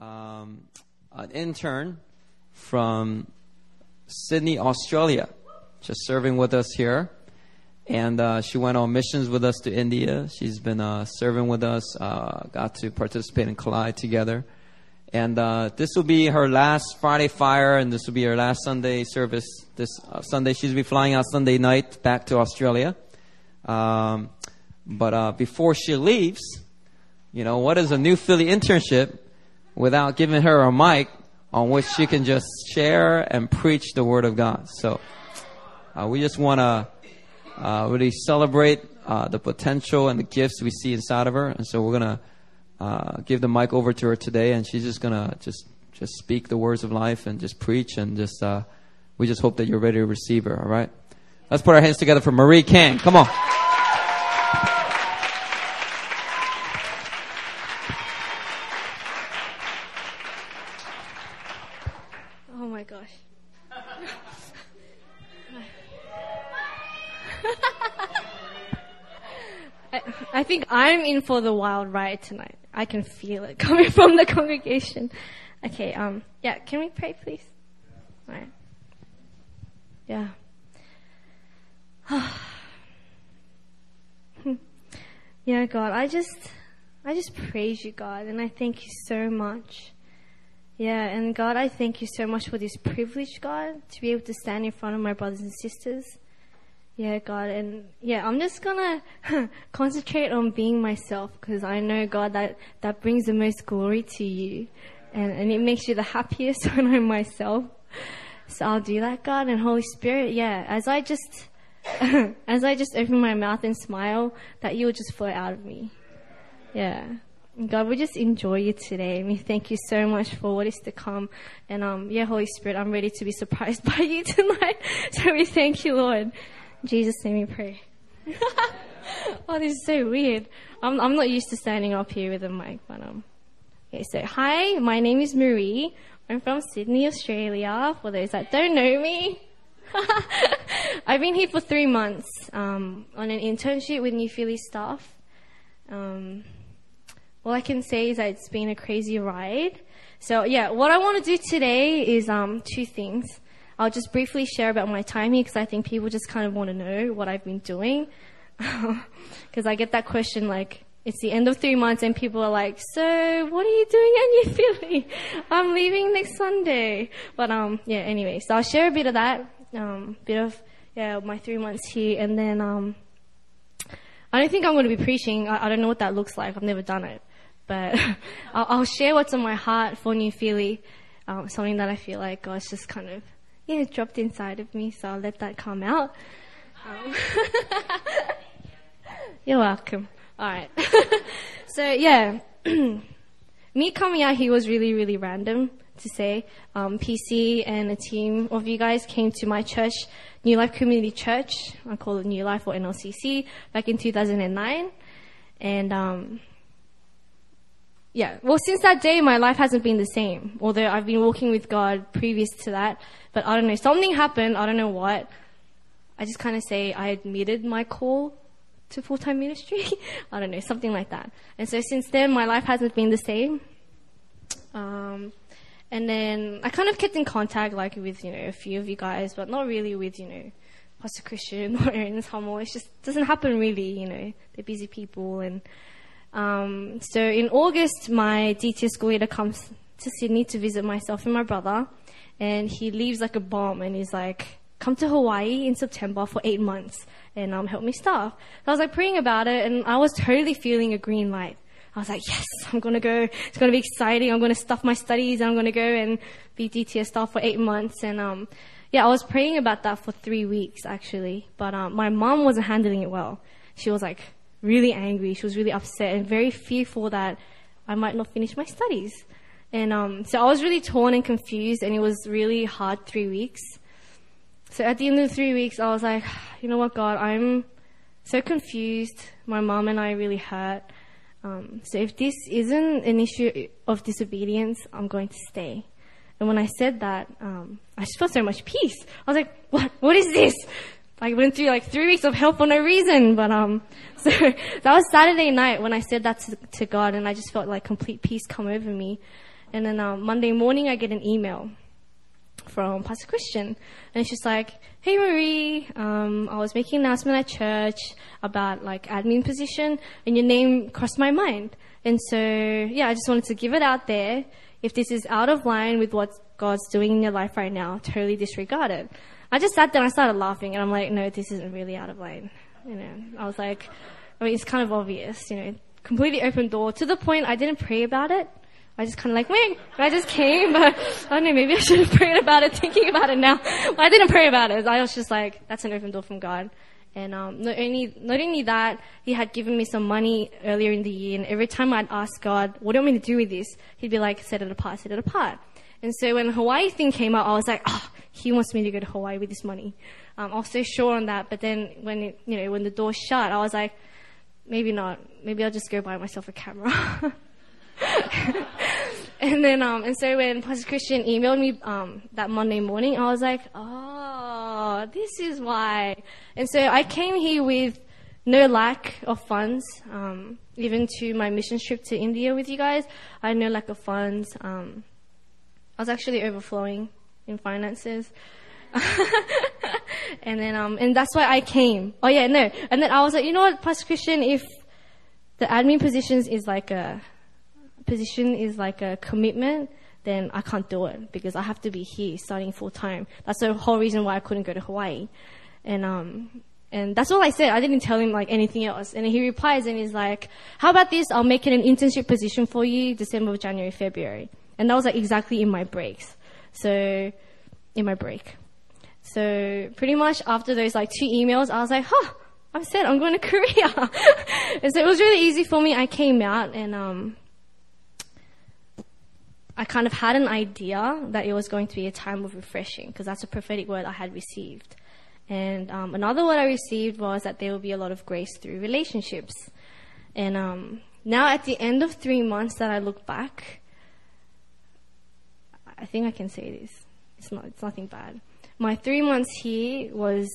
um, an intern from Sydney, Australia, just serving with us here. And uh, she went on missions with us to India. She's been uh, serving with us, uh, got to participate in Collide together. And uh, this will be her last Friday fire, and this will be her last Sunday service. This uh, Sunday, she's be flying out Sunday night back to Australia. Um, but uh, before she leaves, you know, what is a new Philly internship without giving her a mic on which she can just share and preach the Word of God? So uh, we just want to uh, really celebrate uh, the potential and the gifts we see inside of her. And so we're going to uh, give the mic over to her today, and she's just going to just just speak the words of life and just preach and just uh, we just hope that you're ready to receive her. All right, let's put our hands together for Marie Kang. Come on. Think I'm in for the wild ride tonight. I can feel it coming from the congregation. Okay, um, yeah, can we pray, please? Alright. Yeah. yeah, God, I just, I just praise you, God, and I thank you so much. Yeah, and God, I thank you so much for this privilege, God, to be able to stand in front of my brothers and sisters. Yeah, God, and yeah, I'm just gonna concentrate on being myself because I know, God, that that brings the most glory to you, and and it makes you the happiest when I'm myself. So I'll do that, God, and Holy Spirit, yeah, as I just as I just open my mouth and smile, that you will just flow out of me. Yeah. God, we just enjoy you today. And we thank you so much for what is to come. And um, yeah, Holy Spirit, I'm ready to be surprised by you tonight. So we thank you, Lord. Jesus' name we pray. oh, this is so weird. I'm, I'm not used to standing up here with a mic, but um. Okay, so hi, my name is Marie. I'm from Sydney, Australia. For those that don't know me, I've been here for three months um, on an internship with New Philly staff. Um, all I can say is that it's been a crazy ride. So yeah, what I want to do today is um, two things. I'll just briefly share about my time here because I think people just kind of want to know what I've been doing. Because I get that question like, it's the end of three months and people are like, so what are you doing in New Philly? I'm leaving next Sunday. But um, yeah, anyway, so I'll share a bit of that, um, bit of, yeah, my three months here and then um, I don't think I'm going to be preaching. I, I don't know what that looks like. I've never done it but I'll, I'll, share what's on my heart for New Philly, um, something that I feel like God's just kind of, yeah, dropped inside of me, so I'll let that come out. Um, you're welcome. Alright. so yeah, me coming out here was really, really random to say. Um, PC and a team of you guys came to my church, New Life Community Church, I call it New Life or NLCC, back in 2009. And, um, yeah, well, since that day, my life hasn't been the same. Although I've been walking with God previous to that, but I don't know, something happened. I don't know what. I just kind of say I admitted my call to full-time ministry. I don't know, something like that. And so since then, my life hasn't been the same. Um, and then I kind of kept in contact, like with you know a few of you guys, but not really with you know Pastor Christian or Aaron's Hummel. It just doesn't happen really. You know, they're busy people and. Um, so in August, my DTS school leader comes to Sydney to visit myself and my brother, and he leaves like a bomb, and he's like, "Come to Hawaii in September for eight months and um, help me staff." So I was like praying about it, and I was totally feeling a green light. I was like, "Yes, I'm gonna go. It's gonna be exciting. I'm gonna stuff my studies, I'm gonna go and be DTS staff for eight months." And um, yeah, I was praying about that for three weeks actually, but um, my mom wasn't handling it well. She was like really angry. She was really upset and very fearful that I might not finish my studies. And um, so I was really torn and confused, and it was really hard three weeks. So at the end of the three weeks, I was like, you know what, God, I'm so confused. My mom and I really hurt. Um, so if this isn't an issue of disobedience, I'm going to stay. And when I said that, um, I just felt so much peace. I was like, what? What is this? I went through like three weeks of hell for no reason, but um, so that was Saturday night when I said that to, to God, and I just felt like complete peace come over me. And then um, Monday morning, I get an email from Pastor Christian, and she's like, "Hey Marie, um, I was making an announcement at church about like admin position, and your name crossed my mind, and so yeah, I just wanted to give it out there. If this is out of line with what God's doing in your life right now, totally disregard it." I just sat there and I started laughing, and I'm like, "No, this isn't really out of line." You know, I was like, I mean, it's kind of obvious, you know, completely open door to the point I didn't pray about it. I just kind of like, wait, I just came, but I don't know, maybe I should have prayed about it, thinking about it now. But I didn't pray about it. I was just like, that's an open door from God. And um, not only not only that, He had given me some money earlier in the year, and every time I'd ask God, "What do you want me to do with this?" He'd be like, "Set it apart, set it apart." And so when the Hawaii thing came out, I was like, "Oh, He wants me to go to Hawaii with this money." Um, I was so sure on that, but then when it, you know when the door shut, I was like, maybe not. Maybe I'll just go buy myself a camera. and then, um, and so when Pastor Christian emailed me um, that Monday morning, I was like, oh, this is why. And so I came here with no lack of funds. Um, even to my mission trip to India with you guys, I had no lack of funds. Um, I was actually overflowing in finances. and then, um, and that's why I came. Oh yeah, no. And then I was like, you know what, Pastor Christian, if the admin positions is like a, position is like a commitment, then I can't do it because I have to be here starting full time. That's the whole reason why I couldn't go to Hawaii. And, um, and that's all I said. I didn't tell him like anything else. And he replies and he's like, how about this? I'll make it an internship position for you December, January, February. And that was like exactly in my breaks. So, in my break. So pretty much after those like two emails, I was like, huh, I said I'm going to Korea. and so it was really easy for me. I came out and, um, I kind of had an idea that it was going to be a time of refreshing because that's a prophetic word I had received. And um, another word I received was that there will be a lot of grace through relationships. And um, now at the end of three months that I look back, I think I can say this. It's not. It's nothing bad my three months here was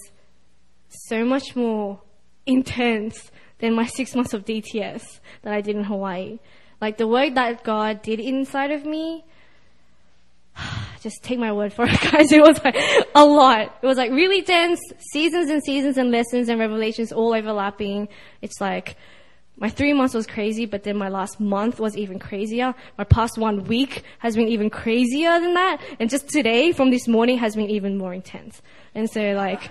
so much more intense than my six months of DTS that I did in Hawaii. Like the work that God did inside of me, just take my word for it, guys. It was like a lot. It was like really dense seasons and seasons and lessons and revelations all overlapping. It's like my three months was crazy, but then my last month was even crazier. My past one week has been even crazier than that. And just today, from this morning, has been even more intense. And so, like,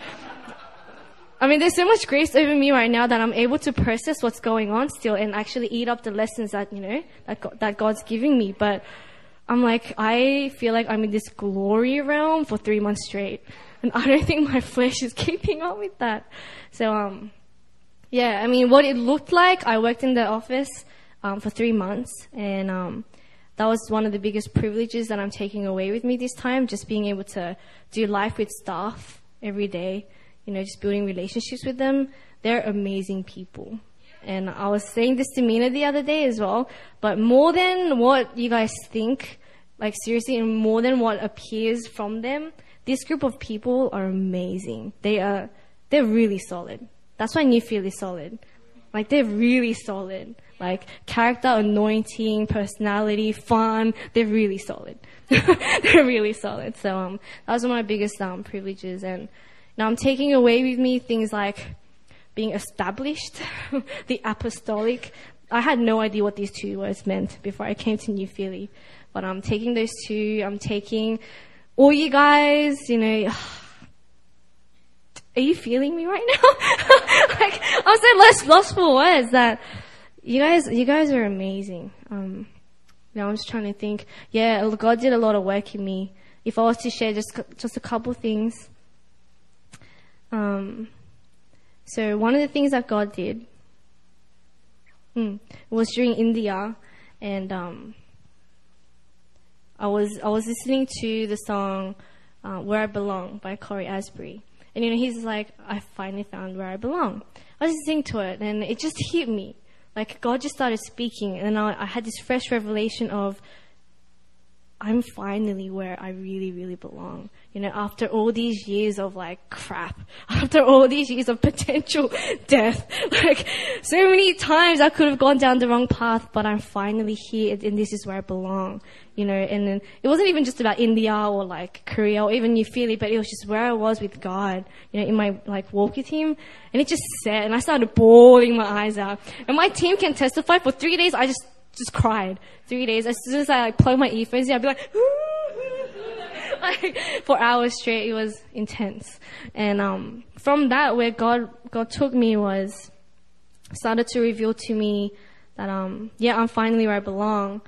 I mean, there's so much grace over me right now that I'm able to process what's going on still and actually eat up the lessons that, you know, that, God, that God's giving me. But I'm like, I feel like I'm in this glory realm for three months straight. And I don't think my flesh is keeping up with that. So, um, yeah, I mean, what it looked like, I worked in the office um, for three months, and um, that was one of the biggest privileges that I'm taking away with me this time, just being able to do life with staff every day, you know, just building relationships with them. They're amazing people. And I was saying this to Mina the other day as well, but more than what you guys think, like seriously, and more than what appears from them, this group of people are amazing. They are, they're really solid. That's why New Philly is solid. Like they're really solid. Like character, anointing, personality, fun. They're really solid. they're really solid. So um, that was one of my biggest um, privileges, and now I'm taking away with me things like being established, the apostolic. I had no idea what these two words meant before I came to New Philly, but I'm taking those two. I'm taking all you guys. You know are you feeling me right now? like, I'm so lost, lost for words that you guys, you guys are amazing. Um, now I'm just trying to think. Yeah, God did a lot of work in me. If I was to share just, just a couple things. Um, so one of the things that God did, hmm, was during India and, um, I was, I was listening to the song, uh, Where I Belong by Cory Asbury. And you know, he's like, I finally found where I belong. I was listening to it and it just hit me. Like God just started speaking and I, I had this fresh revelation of I'm finally where I really, really belong. You know, after all these years of like crap, after all these years of potential death, like so many times I could have gone down the wrong path, but I'm finally here and this is where I belong. You know, and then it wasn't even just about India or like Korea or even New Philly, but it was just where I was with God, you know, in my like walk with Him. And it just set and I started bawling my eyes out. And my team can testify for three days I just just cried. Three days. As soon as I like plug my earphones in, I'd be like, like for hours straight. It was intense. And um, from that, where God God took me was started to reveal to me that um, yeah, I'm finally where I belong.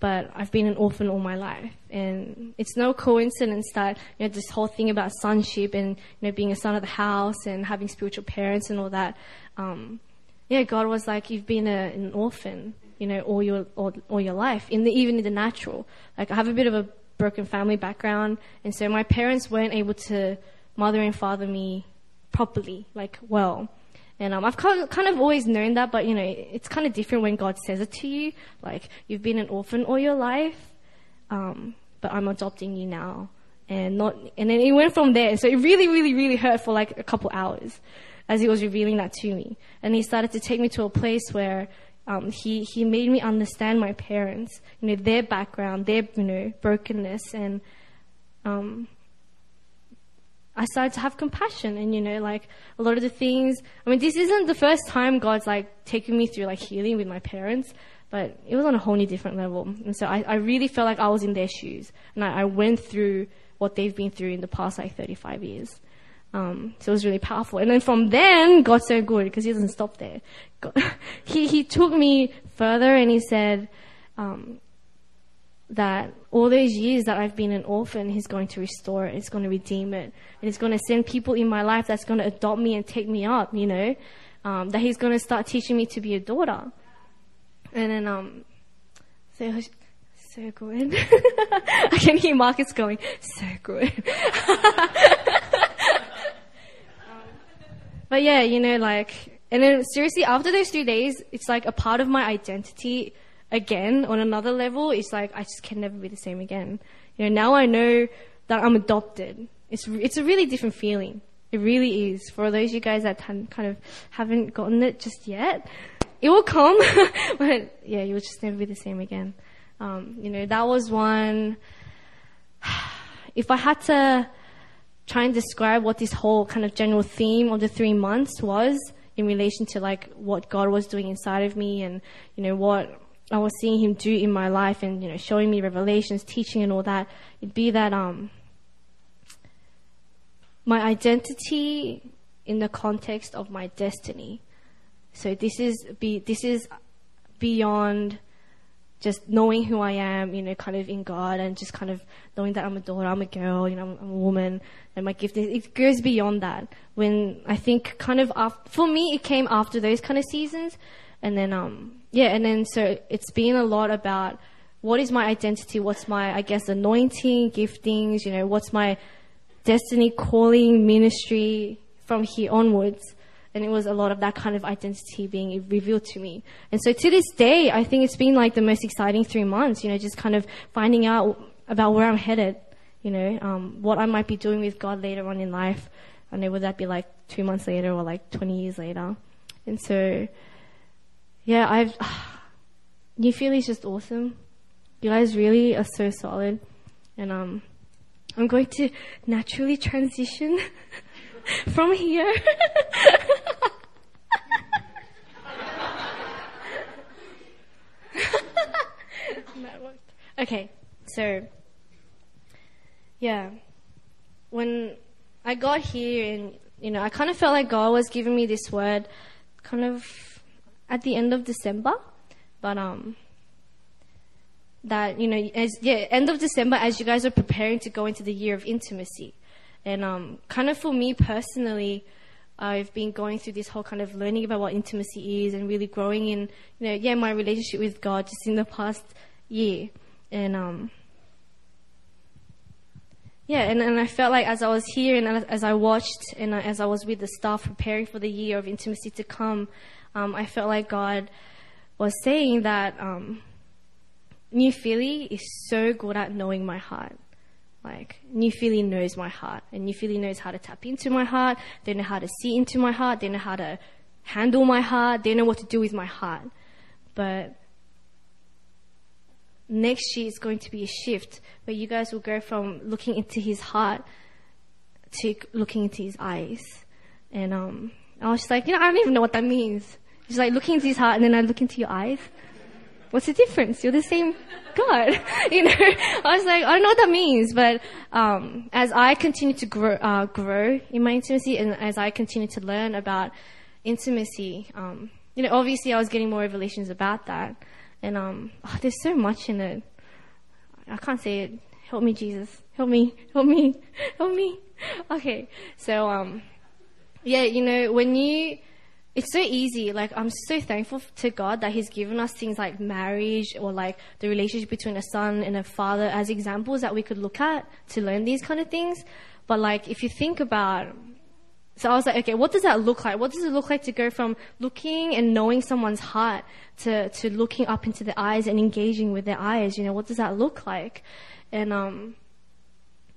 But I've been an orphan all my life, and it's no coincidence that you know this whole thing about sonship and you know being a son of the house and having spiritual parents and all that. Um, yeah, God was like, you've been a, an orphan, you know, all your all, all your life, in the, even in the natural. Like I have a bit of a broken family background, and so my parents weren't able to mother and father me properly, like well. And um, I've kind of, always known that, but you know, it's kind of different when God says it to you. Like you've been an orphan all your life, um, but I'm adopting you now, and not. And then it went from there. So it really, really, really hurt for like a couple hours as he was revealing that to me. And he started to take me to a place where um, he he made me understand my parents, you know, their background, their you know brokenness, and um, I started to have compassion. And you know, like a lot of the things. I mean, this isn't the first time God's like taking me through like healing with my parents, but it was on a whole new different level. And so I, I really felt like I was in their shoes, and I, I went through what they've been through in the past like 35 years. Um, so it was really powerful. And then from then, God's so good because He doesn't stop there. God, he He took me further and He said um, that all those years that I've been an orphan, He's going to restore it. He's going to redeem it, and He's going to send people in my life that's going to adopt me and take me up. You know, um, that He's going to start teaching me to be a daughter. And then um, so so good. I can hear Marcus going, so good. But yeah, you know, like, and then seriously, after those three days, it's like a part of my identity again on another level. It's like, I just can never be the same again. You know, now I know that I'm adopted. It's, it's a really different feeling. It really is. For those of you guys that kind of haven't gotten it just yet, it will come. but yeah, you'll just never be the same again. Um, you know, that was one. If I had to try and describe what this whole kind of general theme of the three months was in relation to like what God was doing inside of me and, you know, what I was seeing Him do in my life and, you know, showing me revelations, teaching and all that, it'd be that, um, my identity in the context of my destiny. So this is be, this is beyond just knowing who I am, you know, kind of in God and just kind of knowing that I'm a daughter, I'm a girl, you know, I'm, I'm a woman and my gift, it goes beyond that. When I think kind of after, for me, it came after those kind of seasons. And then, um, yeah, and then so it's been a lot about what is my identity? What's my, I guess, anointing, giftings, you know, what's my destiny, calling, ministry from here onwards and it was a lot of that kind of identity being revealed to me. And so to this day, I think it's been like the most exciting three months, you know, just kind of finding out about where I'm headed, you know, um, what I might be doing with God later on in life. I know would that be like two months later or like 20 years later. And so, yeah, I've, New Philly is just awesome. You guys really are so solid. And, um, I'm going to naturally transition from here. okay, so yeah, when I got here and you know, I kind of felt like God was giving me this word, kind of at the end of December, but um, that you know, as yeah, end of December, as you guys are preparing to go into the year of intimacy, and um, kind of for me personally, I've been going through this whole kind of learning about what intimacy is and really growing in, you know, yeah, my relationship with God just in the past year. And, um, yeah, and, and I felt like as I was here and as I watched and as I was with the staff preparing for the year of intimacy to come, um, I felt like God was saying that, um, New Philly is so good at knowing my heart. Like, New Philly knows my heart, and New Philly knows how to tap into my heart. They know how to see into my heart. They know how to handle my heart. They know what to do with my heart. But next year is going to be a shift where you guys will go from looking into his heart to looking into his eyes. And um, I was just like, you know, I don't even know what that means. It's like looking into his heart and then I look into your eyes. What's the difference? You're the same God. you know, I was like, I don't know what that means, but um, as I continue to grow, uh, grow in my intimacy and as I continue to learn about intimacy, um, you know, obviously I was getting more revelations about that. And um, oh, there's so much in it. I can't say it. Help me, Jesus. Help me. Help me. Help me. Okay. So, um, yeah, you know, when you, it's so easy. Like, I'm so thankful to God that He's given us things like marriage or like the relationship between a son and a father as examples that we could look at to learn these kind of things. But like, if you think about so I was like, okay, what does that look like? What does it look like to go from looking and knowing someone's heart to, to looking up into their eyes and engaging with their eyes? You know, what does that look like? And, um,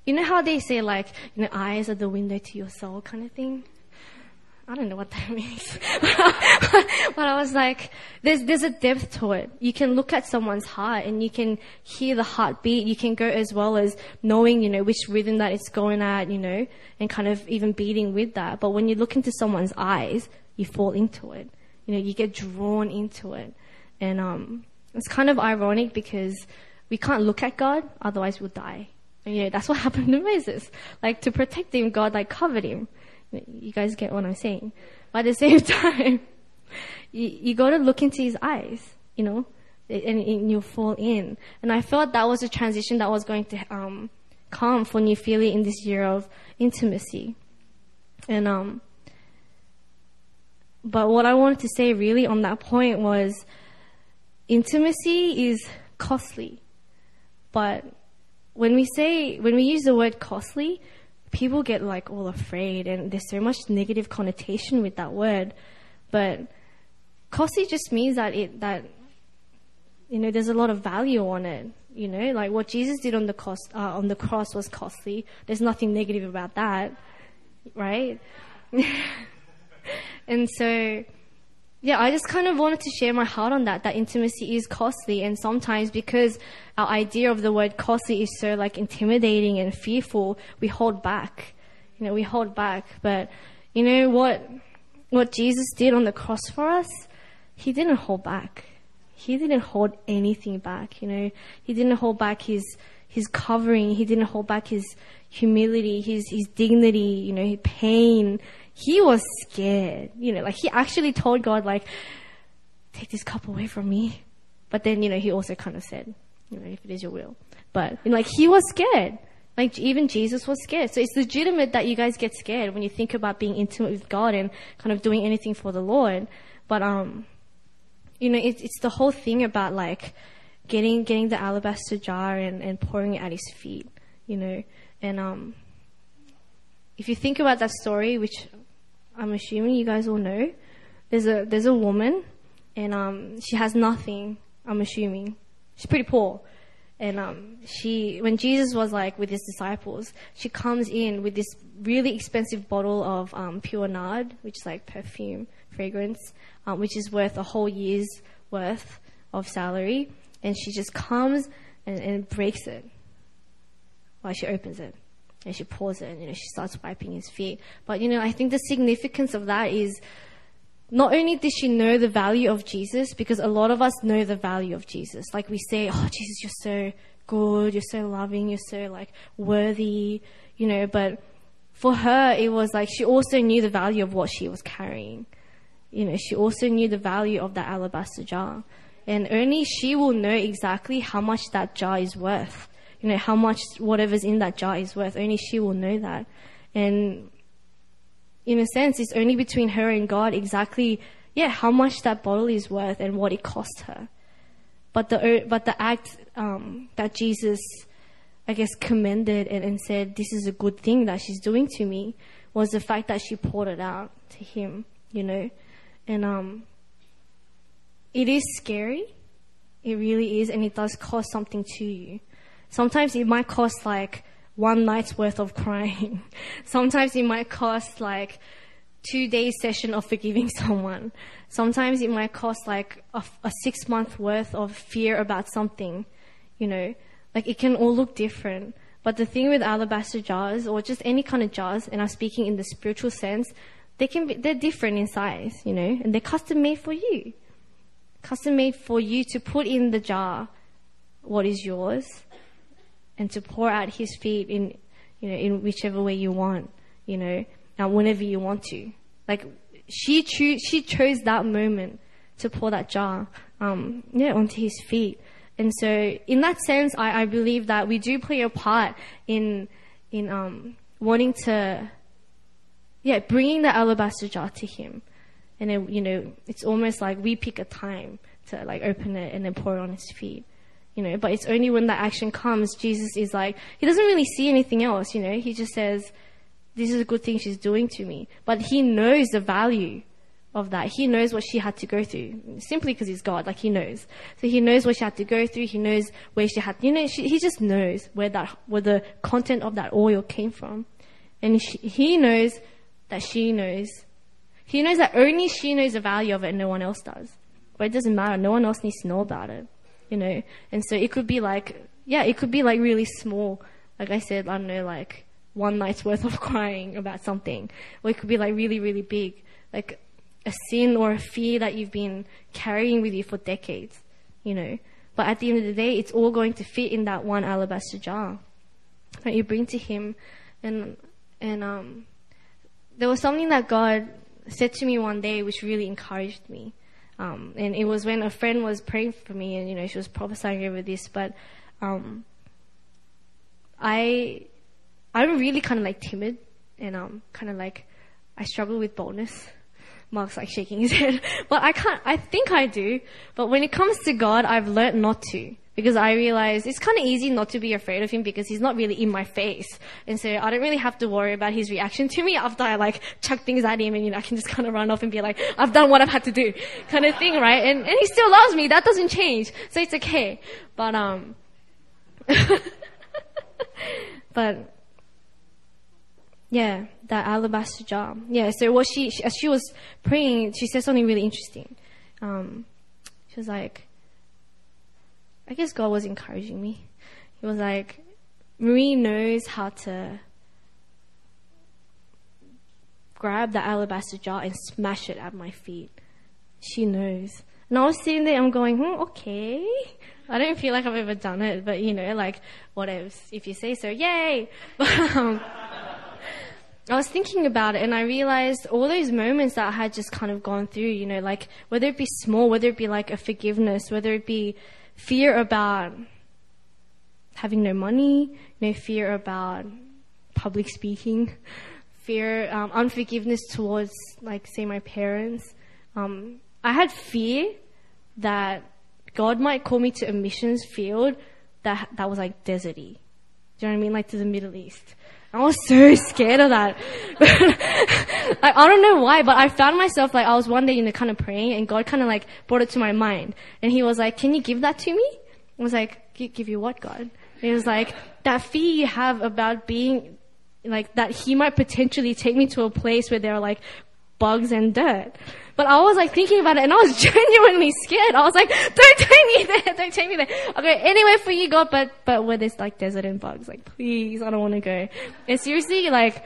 you know how they say like, you know, eyes are the window to your soul kind of thing? I don't know what that means. but I was like, there's, there's a depth to it. You can look at someone's heart and you can hear the heartbeat. You can go as well as knowing, you know, which rhythm that it's going at, you know, and kind of even beating with that. But when you look into someone's eyes, you fall into it. You know, you get drawn into it. And, um, it's kind of ironic because we can't look at God, otherwise we'll die. And, you know, that's what happened to Moses. Like, to protect him, God, like, covered him. You guys get what I'm saying. But at the same time, you, you got to look into his eyes, you know, and, and you fall in. And I felt that was a transition that was going to um, come for Philly in this year of intimacy. And um, but what I wanted to say really on that point was intimacy is costly. But when we say, when we use the word costly, people get like all afraid and there's so much negative connotation with that word. But costly just means that it, that, you know, there's a lot of value on it. You know, like what Jesus did on the cost, uh, on the cross was costly. There's nothing negative about that, right? and so, yeah, I just kind of wanted to share my heart on that, that intimacy is costly. And sometimes because our idea of the word costly is so like intimidating and fearful, we hold back. You know, we hold back. But you know what, what Jesus did on the cross for us? He didn't hold back. He didn't hold anything back, you know. He didn't hold back his, his covering. He didn't hold back his humility, his, his dignity, you know, his pain he was scared. You know, like he actually told God, like, take this cup away from me. But then, you know, he also kind of said, you know, if it is your will. But, you know, like, he was scared. Like, even Jesus was scared. So it's legitimate that you guys get scared when you think about being intimate with God and kind of doing anything for the Lord. But, um, you know, it's, it's the whole thing about like getting, getting the alabaster jar and, and pouring it at his feet, you know, and, um, if you think about that story, which I'm assuming you guys all know. There's a there's a woman, and um, she has nothing. I'm assuming she's pretty poor, and um, she when Jesus was like with his disciples, she comes in with this really expensive bottle of um, pure nard, which is like perfume fragrance, um, which is worth a whole year's worth of salary, and she just comes and, and breaks it while she opens it and she pours it and you know she starts wiping his feet. But you know, I think the significance of that is not only did she know the value of Jesus, because a lot of us know the value of Jesus. Like we say, Oh Jesus, you're so good, you're so loving, you're so like worthy, you know, but for her it was like she also knew the value of what she was carrying. You know, she also knew the value of that alabaster jar. And only she will know exactly how much that jar is worth you know, how much whatever's in that jar is worth. Only she will know that. And in a sense, it's only between her and God exactly, yeah, how much that bottle is worth and what it cost her. But the, but the act, um, that Jesus, I guess, commended and, and said, this is a good thing that she's doing to me was the fact that she poured it out to him, you know. And, um, it is scary It really is, and it does cost something to you. Sometimes it might cost like one night's worth of crying. Sometimes it might cost like two days session of forgiving someone. Sometimes it might cost like a, a six month worth of fear about something, you know, like it can all look different. But the thing with alabaster jars or just any kind of jars, and I'm speaking in the spiritual sense, they can be, they're different in size, you know, and they're custom made for you. Custom made for you to put in the jar what is yours and to pour out his feet in, you know, in whichever way you want, you know, and whenever you want to. Like, she cho- she chose that moment to pour that jar, um, yeah, onto his feet. And so, in that sense, I, I believe that we do play a part in, in, um, wanting to, yeah, bringing the alabaster jar to him. And then, you know, it's almost like we pick a time to like open it and then pour it on his feet. You know, but it's only when that action comes, Jesus is like, he doesn't really see anything else, you know, he just says, this is a good thing she's doing to me. But he knows the value of that. He knows what she had to go through simply because he's God. Like he knows. So he knows what she had to go through. He knows where she had, you know, she, he just knows where that, where the content of that oil came from. And she, he knows that she knows. He knows that only she knows the value of it and no one else does. But it doesn't matter. No one else needs to know about it. You know? And so it could be like, yeah, it could be like really small. Like I said, I don't know, like one night's worth of crying about something. Or it could be like really, really big. Like a sin or a fear that you've been carrying with you for decades, you know. But at the end of the day, it's all going to fit in that one alabaster jar that you bring to Him. And, and, um, there was something that God said to me one day which really encouraged me. Um, and it was when a friend was praying for me and, you know, she was prophesying over this, but, um, I, I'm really kind of like timid and, um, kind of like, I struggle with boldness. Mark's like shaking his head, but I can't, I think I do, but when it comes to God, I've learned not to. Because I realize it's kind of easy not to be afraid of him because he's not really in my face. And so I don't really have to worry about his reaction to me after I like chuck things at him and you know, I can just kind of run off and be like, I've done what I've had to do kind of thing, right? And, and he still loves me. That doesn't change. So it's okay. But, um, but, yeah, that alabaster jar. Yeah, so what she, as she was praying, she said something really interesting. Um, she was like, I guess God was encouraging me. He was like, Marie knows how to grab the alabaster jar and smash it at my feet. She knows. And I was sitting there, I'm going, hmm, okay. I don't feel like I've ever done it, but you know, like, whatever. If you say so, yay! But, um, I was thinking about it and I realized all those moments that I had just kind of gone through, you know, like, whether it be small, whether it be like a forgiveness, whether it be fear about having no money, no fear about public speaking, fear, um, unforgiveness towards, like, say, my parents. Um, I had fear that God might call me to a missions field that that was like deserty. Do you know what I mean? Like to the Middle East. I was so scared of that. I, I don't know why, but I found myself like, I was one day, you know, kind of praying and God kind of like brought it to my mind. And he was like, can you give that to me? I was like, give you what, God? And he was like, that fear you have about being, like, that he might potentially take me to a place where there are like bugs and dirt. But I was like thinking about it and I was genuinely scared. I was like, don't take me there, don't take me there. Okay, anywhere for you, God, but, but where there's like desert and bugs, like please, I don't want to go. And seriously, like,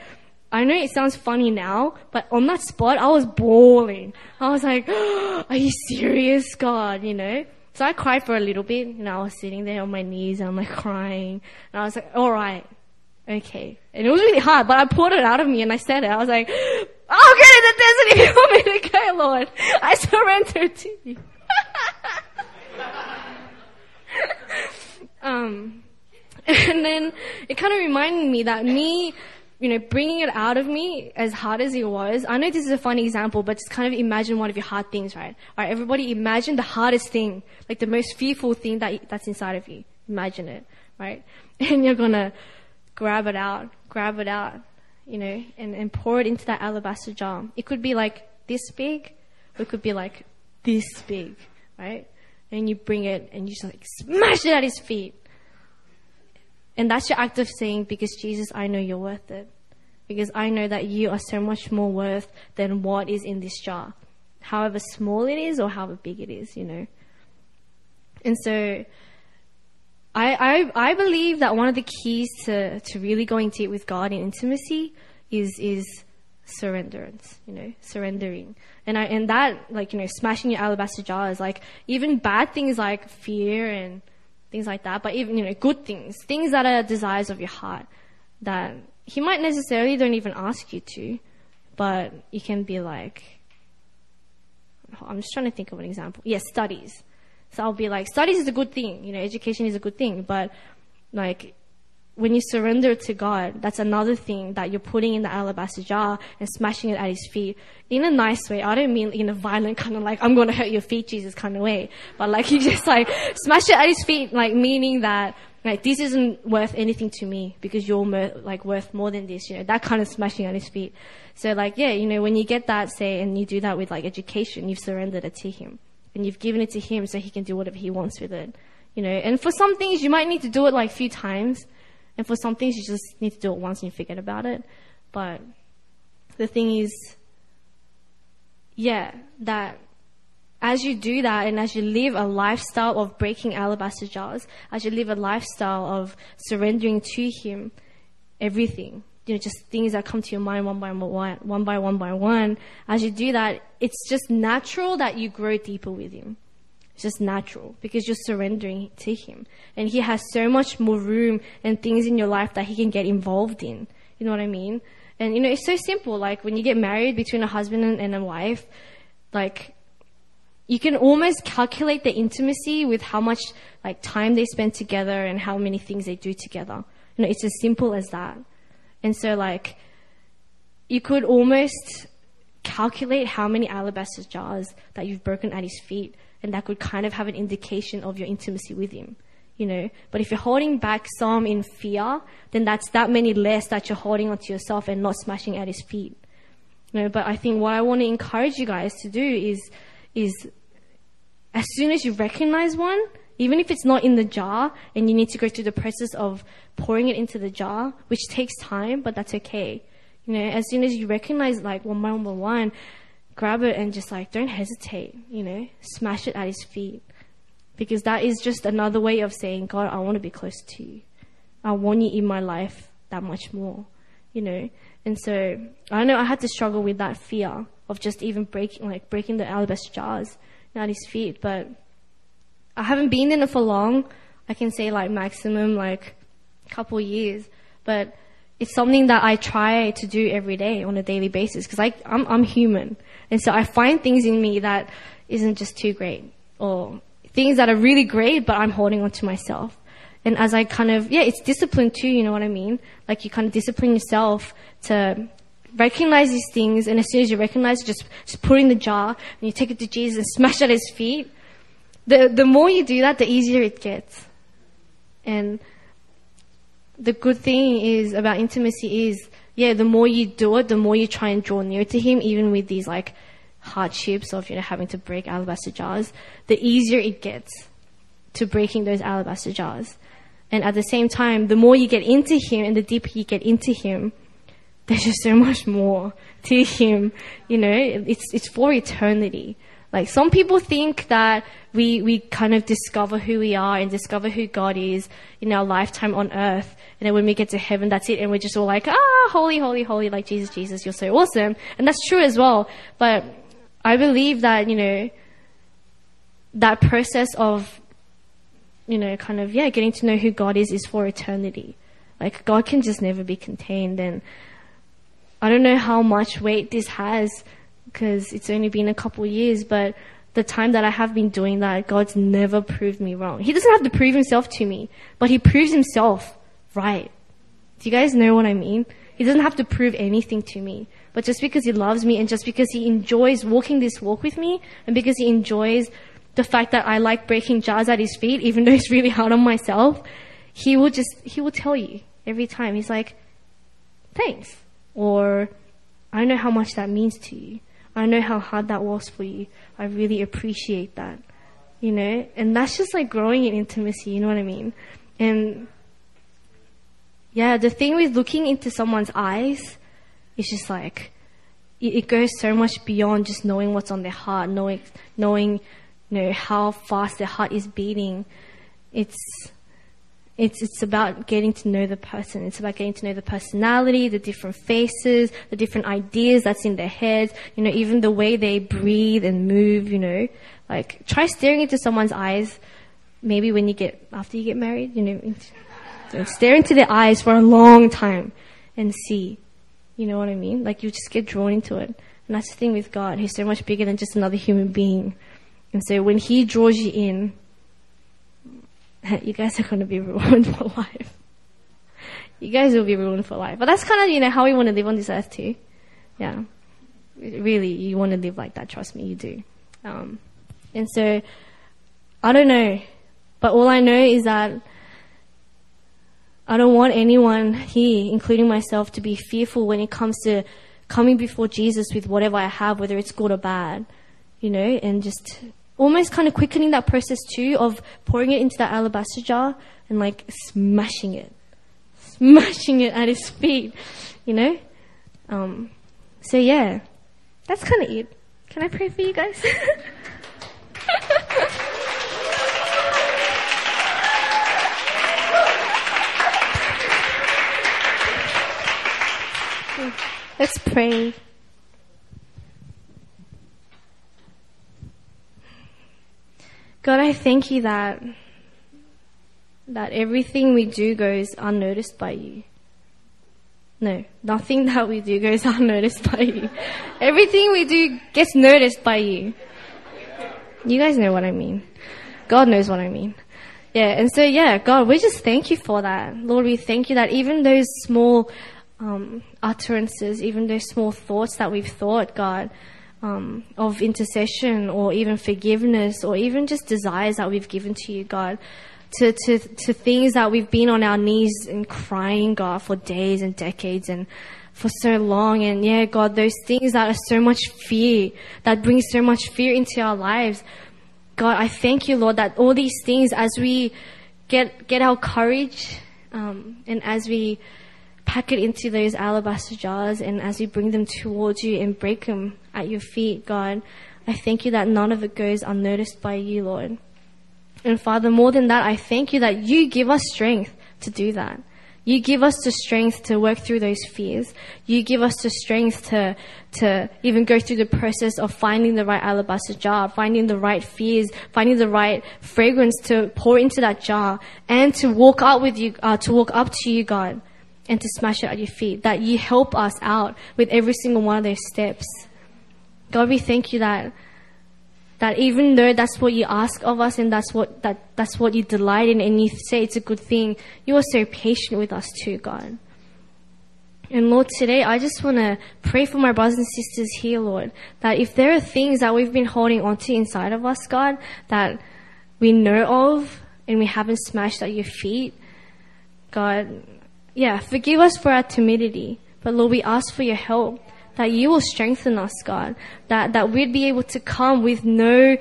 I know it sounds funny now, but on that spot, I was bawling. I was like, are you serious, God, you know? So I cried for a little bit, and I was sitting there on my knees and I'm like crying. And I was like, alright, okay. And it was really hard, but I poured it out of me and I said it. I was like, I'll get in the desert if you want me to go, Lord. I surrender to you. um, and then it kind of reminded me that me, you know, bringing it out of me as hard as it was. I know this is a funny example, but just kind of imagine one of your hard things, right? All right, everybody imagine the hardest thing, like the most fearful thing that that's inside of you. Imagine it, right? And you're gonna grab it out, grab it out, you know, and, and pour it into that alabaster jar. It could be like this big, or it could be like this big, right? and you bring it and you just like smash it at his feet. And that's your act of saying, because Jesus, I know you're worth it. Because I know that you are so much more worth than what is in this jar. However small it is or however big it is, you know. And so, I, I, I believe that one of the keys to, to really going deep with God in intimacy is, is surrenderance, you know, surrendering. And I, and that, like, you know, smashing your alabaster jars, like, even bad things like fear and things like that, but even, you know, good things, things that are desires of your heart that he might necessarily don't even ask you to, but you can be like, I'm just trying to think of an example. Yes, yeah, studies. So I'll be like, studies is a good thing, you know, education is a good thing, but like, when you surrender to God, that's another thing that you're putting in the alabaster jar and smashing it at His feet in a nice way. I don't mean in a violent kind of like, I'm going to hurt your feet, Jesus kind of way. But like, you just like smash it at His feet, like meaning that like this isn't worth anything to me because you're like worth more than this, you know, that kind of smashing at His feet. So like, yeah, you know, when you get that, say, and you do that with like education, you've surrendered it to Him and you've given it to Him so He can do whatever He wants with it, you know. And for some things, you might need to do it like a few times and for some things, you just need to do it once and you forget about it. But the thing is, yeah, that as you do that and as you live a lifestyle of breaking alabaster jars, as you live a lifestyle of surrendering to Him everything, you know, just things that come to your mind one by one, one by one by one, as you do that, it's just natural that you grow deeper with Him. It's just natural because you're surrendering to Him. And He has so much more room and things in your life that He can get involved in. You know what I mean? And you know, it's so simple. Like when you get married between a husband and a wife, like you can almost calculate the intimacy with how much like time they spend together and how many things they do together. You know, it's as simple as that. And so like you could almost calculate how many alabaster jars that you've broken at his feet and that could kind of have an indication of your intimacy with him you know? But if you're holding back some in fear then that's that many less that you're holding onto yourself and not smashing at his feet you know? But i think what i want to encourage you guys to do is is as soon as you recognize one even if it's not in the jar and you need to go through the process of pouring it into the jar which takes time but that's okay you know as soon as you recognize like one by one one grab it and just like, don't hesitate, you know, smash it at his feet. Because that is just another way of saying, God, I want to be close to you. I want you in my life that much more, you know. And so I know I had to struggle with that fear of just even breaking, like breaking the alabaster jars at his feet, but I haven't been in it for long. I can say like maximum like a couple years, but it's something that I try to do every day on a daily basis because I'm, I'm human. And so I find things in me that isn't just too great or things that are really great, but I'm holding on to myself. And as I kind of, yeah, it's discipline too, you know what I mean? Like you kind of discipline yourself to recognize these things, and as soon as you recognize just, just put it in the jar, and you take it to Jesus and smash at his feet. The, the more you do that, the easier it gets. And the good thing is about intimacy is, yeah, the more you do it, the more you try and draw near to Him, even with these like hardships of, you know, having to break alabaster jars, the easier it gets to breaking those alabaster jars. And at the same time, the more you get into Him and the deeper you get into Him, there's just so much more to Him. You know, it's, it's for eternity. Like some people think that we, we kind of discover who we are and discover who God is in our lifetime on earth. And then when we get to heaven, that's it. And we're just all like, ah, holy, holy, holy, like Jesus, Jesus, you're so awesome. And that's true as well. But I believe that, you know, that process of, you know, kind of, yeah, getting to know who God is is for eternity. Like God can just never be contained. And I don't know how much weight this has because it's only been a couple years, but the time that I have been doing that, God's never proved me wrong. He doesn't have to prove himself to me, but he proves himself right. Do you guys know what I mean? He doesn't have to prove anything to me. But just because he loves me and just because he enjoys walking this walk with me and because he enjoys the fact that I like breaking jars at his feet, even though it's really hard on myself, he will just, he will tell you every time. He's like, thanks. Or, I don't know how much that means to you. I know how hard that was for you. I really appreciate that. you know, and that's just like growing in intimacy, you know what I mean? And yeah, the thing with looking into someone's eyes is just like, it, goes so much beyond just knowing what's on their heart, knowing, knowing, you know, how fast their heart is beating. It's, it's, it's about getting to know the person. It's about getting to know the personality, the different faces, the different ideas that's in their heads, you know, even the way they breathe and move, you know. Like, try staring into someone's eyes, maybe when you get, after you get married, you know, stare into their eyes for a long time and see. You know what I mean? Like, you just get drawn into it. And that's the thing with God. He's so much bigger than just another human being. And so when He draws you in, you guys are going to be ruined for life. You guys will be ruined for life. But that's kind of, you know, how we want to live on this earth too. Yeah. Really, you want to live like that. Trust me, you do. Um, and so, I don't know. But all I know is that I don't want anyone here, including myself, to be fearful when it comes to coming before Jesus with whatever I have, whether it's good or bad, you know, and just almost kind of quickening that process too of pouring it into that alabaster jar and like smashing it, smashing it at his feet, you know. Um, so yeah, that's kind of it. Can I pray for you guys? Let's pray. God, I thank you that that everything we do goes unnoticed by you. No, nothing that we do goes unnoticed by you. Everything we do gets noticed by you. You guys know what I mean. God knows what I mean. Yeah, and so yeah, God, we just thank you for that. Lord, we thank you that even those small um, utterances, even those small thoughts that we've thought, God, um, of intercession or even forgiveness or even just desires that we've given to you, God, to, to, to things that we've been on our knees and crying, God, for days and decades and for so long. And yeah, God, those things that are so much fear, that bring so much fear into our lives. God, I thank you, Lord, that all these things, as we get, get our courage, um, and as we pack it into those alabaster jars and as we bring them towards you and break them at your feet, God, I thank you that none of it goes unnoticed by you, Lord. And Father, more than that, I thank you that you give us strength to do that. You give us the strength to work through those fears. You give us the strength to, to even go through the process of finding the right alabaster jar, finding the right fears, finding the right fragrance to pour into that jar and to walk up with you, uh, to walk up to you, God and to smash it at your feet. That you help us out with every single one of those steps. God, we thank you that that even though that's what you ask of us and that's what that that's what you delight in and you say it's a good thing, you are so patient with us too, God. And Lord, today I just want to pray for my brothers and sisters here, Lord, that if there are things that we've been holding onto inside of us, God, that we know of and we haven't smashed at your feet, God, yeah, forgive us for our timidity. But Lord, we ask for your help that you will strengthen us, God. That, that we'd be able to come with no,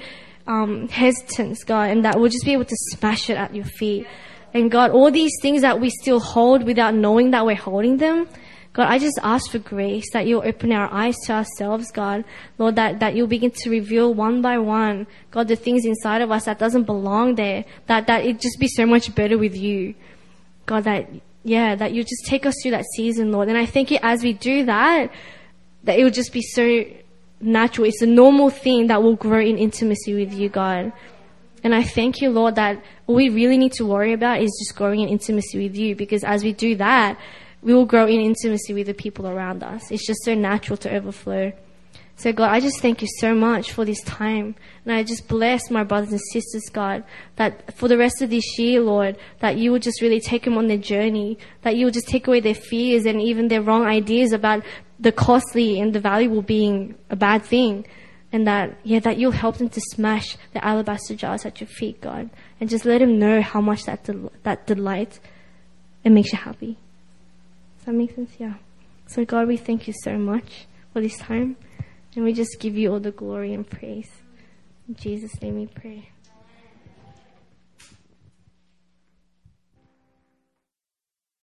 um, hesitance, God, and that we'll just be able to smash it at your feet. And God, all these things that we still hold without knowing that we're holding them, God, I just ask for grace that you'll open our eyes to ourselves, God. Lord, that, that you'll begin to reveal one by one, God, the things inside of us that doesn't belong there, that, that it just be so much better with you. God, that yeah, that you just take us through that season, Lord. And I think it, as we do that, that it will just be so natural. It's a normal thing that will grow in intimacy with you, God. And I thank you, Lord, that all we really need to worry about is just growing in intimacy with you because as we do that, we will grow in intimacy with the people around us. It's just so natural to overflow. So God, I just thank you so much for this time. And I just bless my brothers and sisters, God, that for the rest of this year, Lord, that you will just really take them on their journey, that you will just take away their fears and even their wrong ideas about the costly and the valuable being a bad thing. And that, yeah, that you'll help them to smash the alabaster jars at your feet, God. And just let them know how much that, del- that delight it makes you happy. Does that make sense? Yeah. So God, we thank you so much for this time. And we just give you all the glory and praise. In Jesus' name we pray.